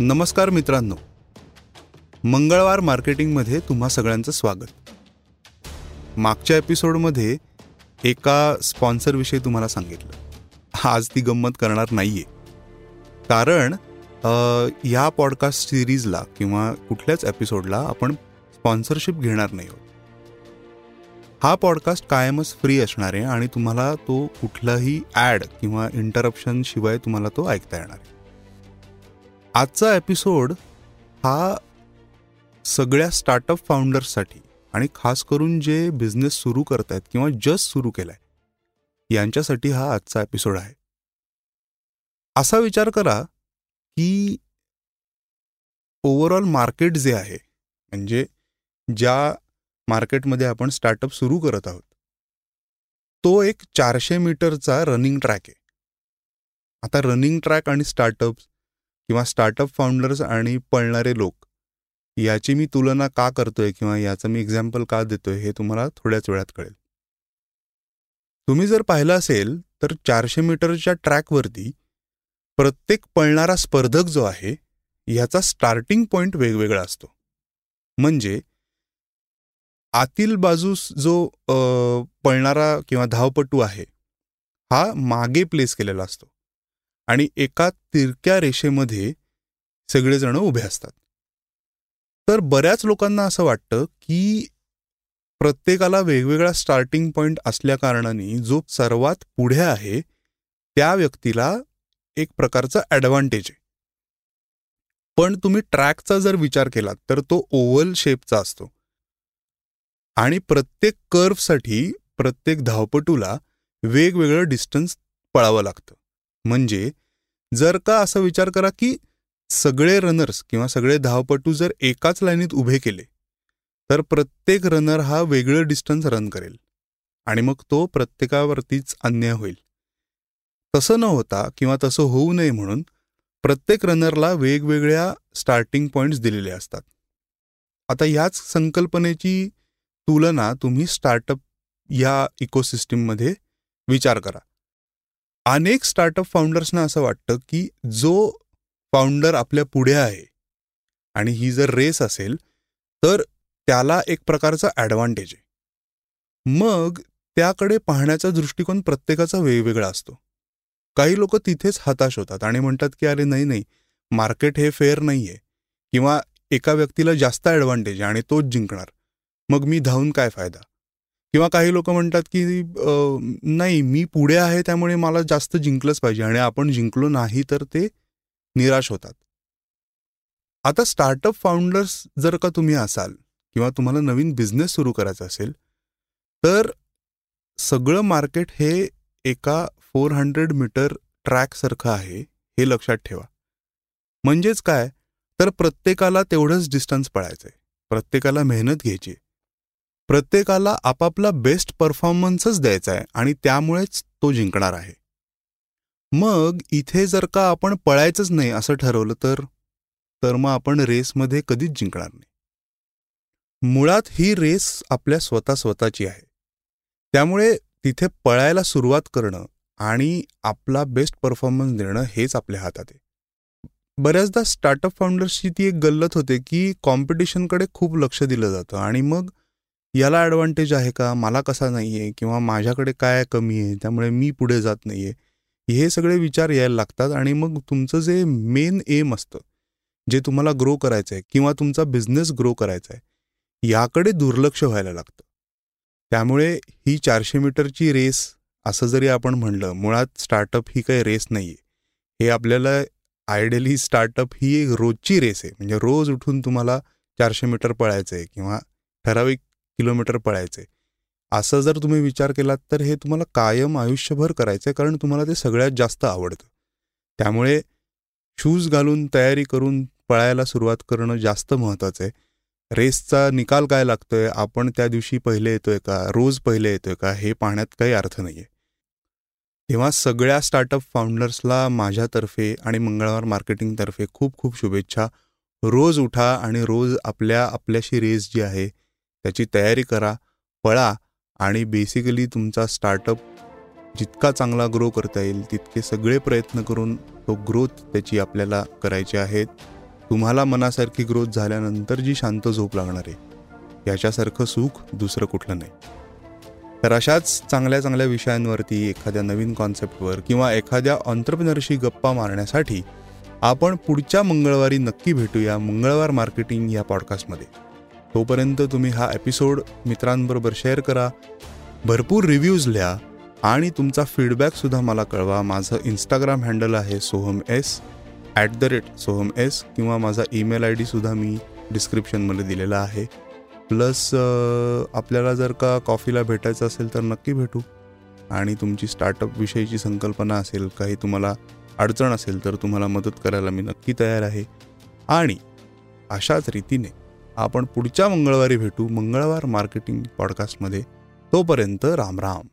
नमस्कार मित्रांनो. मंगळवार मार्केटिंगमध्ये तुम्हा सगळ्यांचं स्वागत. मागच्या एपिसोडमध्ये एका स्पॉन्सरविषयी तुम्हाला सांगितलं. आज ती गंमत करणार नाही आहे कारण ह्या पॉडकास्ट सिरीजला किंवा कुठल्याच एपिसोडला आपण स्पॉन्सरशिप घेणार नाही आहोत. हा पॉडकास्ट कायमच फ्री असणार आहे आणि तुम्हाला तो कुठलाही ॲड किंवा इंटरप्शन शिवाय तुम्हाला तो ऐकता येणार आहे. आजचा एपिसोड हा सगळ्या स्टार्टअप फाउंडर्ससाठी आणि खास करून जे बिझनेस सुरू करतायत किंवा जस्ट सुरू केलाय यांच्यासाठी हा आजचा एपिसोड आहे. असा विचार करा की ओव्हरऑल मार्केट जे आहे म्हणजे ज्या मार्केटमध्ये आपण स्टार्टअप सुरू करत आहोत तो एक चारशे मीटरचा रनिंग ट्रॅक आहे. आता रनिंग ट्रॅक आणि स्टार्टअप किंवा स्टार्टअप फाउंडर्स आणि पळणारे लोक याची मी तुलना का करतोय किंवा याचं मी एक्झाम्पल का देतोय हे तुम्हाला थोड्याच वेळात कळेल. तुम्ही जर पाहिलं असेल तर चारशे मीटरच्या ट्रॅकवरती प्रत्येक पळणारा स्पर्धक जो आहे याचा स्टार्टिंग पॉईंट वेगवेगळा असतो. म्हणजे आतील बाजूस जो पळणारा किंवा धावपटू आहे हा मागे प्लेस केलेला असतो. आणि एका तिरक्या रेषेमध्ये सगळेजण उभे असतात. तर बऱ्याच लोकांना असं वाटतं की प्रत्येकाला वेगवेगळा स्टार्टिंग पॉईंट असल्या कारणाने जो सर्वात पुढे आहे त्या व्यक्तीला एक प्रकारचा ॲडव्हान्टेज आहे. पण तुम्ही ट्रॅकचा जर विचार केलात तर तो ओव्हल शेपचा असतो. आणि प्रत्येक कर्वसाठी प्रत्येक धावपटूला वेगवेगळं डिस्टन्स पळावं लागतं. म्हणजे जर का असं विचार करा की सगळे रनर्स किंवा सगळे धावपटू जर एकाच लाईनीत उभे केले तर प्रत्येक रनर हा वेगळं डिस्टन्स रन करेल आणि मग तो प्रत्येकावरतीच अन्याय होईल. तसं न होता किंवा तसं होऊ नये म्हणून प्रत्येक रनरला वेगवेगळ्या स्टार्टिंग पॉईंट्स दिलेले असतात. आता ह्याच संकल्पनेची तुलना तुम्ही स्टार्टअप या इकोसिस्टीममध्ये विचार करा. अनेक स्टार्टअप फाउंडर्सना असं वाटतं की जो फाउंडर आपल्या पुढे आहे आणि ही जर रेस असेल तर त्याला एक प्रकारचा ॲडव्हान्टेज आहे. मग त्याकडे पाहण्याचा दृष्टिकोन प्रत्येकाचा वेगवेगळा असतो. काही लोक तिथेच हताश होतात आणि म्हणतात की अरे नाही नाही मार्केट हे फेअर नाही आहे किंवा एका व्यक्तीला जास्त ॲडव्हान्टेज आहे आणि तोच जिंकणार. मग मी धावून काय फायदा? किंवा काही लोक म्हणतात की नाही मी पुढे आहे त्यामुळे मला जास्त जिंकलंच पाहिजे आणि आपण जिंकलो नाही तर ते निराश होतात. आता स्टार्टअप फाउंडर्स जर का तुम्ही असाल किंवा तुम्हाला नवीन बिझनेस सुरू करायचा असेल तर सगळं मार्केट हे एका फोर हंड्रेड मीटर ट्रॅकसारखं आहे हे लक्षात ठेवा. म्हणजेच काय? तर प्रत्येकाला तेवढंच डिस्टन्स पळायचं आहे प्रत्येकाला मेहनत घ्यायची प्रत्येकाला आपापला बेस्ट परफॉर्मन्सच द्यायचा आहे आणि त्यामुळेच तो जिंकणार आहे. मग इथे जर का आपण पळायचंच नाही असं ठरवलं तर? तर मग आपण रेसमध्ये कधीच जिंकणार नाही. मुळात ही रेस आपल्या स्वतः स्वतःची आहे. त्यामुळे तिथे पळायला सुरुवात करणं आणि आपला बेस्ट परफॉर्मन्स देणं हेच आपल्या हातात आहे. बऱ्याचदा स्टार्टअप फाउंडर्सची ती एक गल्लत होते की कॉम्पिटिशनकडे खूप लक्ष दिलं जातं आणि मग याला ॲडव्हान्टेज आहे का? मला कसा नाही आहे किंवा माझ्याकडे काय कमी आहे? त्यामुळे मी पुढे जात नाही आहे हे सगळे विचार यायला लागतात आणि मग तुमचं जे मेन एम असतं जे तुम्हाला ग्रो करायचं आहे किंवा तुमचा बिझनेस ग्रो करायचा आहे याकडे दुर्लक्ष व्हायला लागतं. त्यामुळे ही चारशे मीटरची रेस असं जरी आपण म्हणलं मुळात स्टार्टअप ही काही रेस नाही आहे हे आपल्याला आयडियली स्टार्टअप ही एक रोजची रेस आहे. म्हणजे रोज उठून तुम्हाला चारशे मीटर पळायचं आहे किंवा ठराविक किलोमीटर पळायचे. असं जर तुम्ही विचार केलात तर हे तुम्हाला कायम आयुष्यभर करायचं आहे कारण तुम्हाला ते सगळ्यात जास्त आवडतं. त्यामुळे शूज घालून तयारी करून पळायला सुरुवात करणं जास्त महत्त्वाचं आहे रेसचा निकाल काय लागतोय? आपण त्या दिवशी पहिले येतोय का? रोज पहिले येतोय का? हे पाहण्यात काही अर्थ नाही आहे तेव्हा सगळ्या स्टार्टअप फाउंडर्सला माझ्यातर्फे आणि मंगळवार मार्केटिंगतर्फे खूप खूप शुभेच्छा. रोज उठा आणि रोज आपल्या आपल्याशी रेस जी आहे त्याची तयारी करा पळा आणि बेसिकली तुमचा स्टार्टअप जितका चांगला ग्रो करता येईल तितके सगळे प्रयत्न करून तो ग्रोथ त्याची आपल्याला करायची आहेत. तुम्हाला मनासारखी ग्रोथ झाल्यानंतर जी शांत झोप लागणार आहे याच्यासारखं सुख दुसरं कुठलं नाही. तर अशाच चांगल्या चांगल्या विषयांवरती एखाद्या नवीन कॉन्सेप्टवर किंवा एखाद्या ऑन्टरप्रिनरशी गप्पा मारण्यासाठी आपण पुढच्या मंगळवारी नक्की भेटूया मंगळवार मार्केटिंग या पॉडकास्टमध्ये तोपर्यंत तुम्ही हा एपिसोड मित्रांबरोबर शेअर करा. भरपूर रिव्ह्यूज लिहा आणि तुमचा फीडबॅकसुद्धा मला कळवा. माझं इंस्टाग्राम हँडल आहे Soham S at the rate Soham S किंवा माझा ईमेल आय डीसुद्धा मी डिस्क्रिप्शनमध्ये दिलेला आहे. प्लस आपल्याला जर का कॉफीला भेटायचं असेल तर नक्की भेटू. आणि तुमची स्टार्टअप विषयीची संकल्पना असेल काही तुम्हाला अडचण असेल तर तुम्हाला मदत करायला मी नक्की तयार आहे. आणि अशाच रीतीने आपण पुढच्या मंगळवारी भेटू मंगळवार मार्केटिंग पॉडकास्टमध्ये. तोपर्यंत राम राम.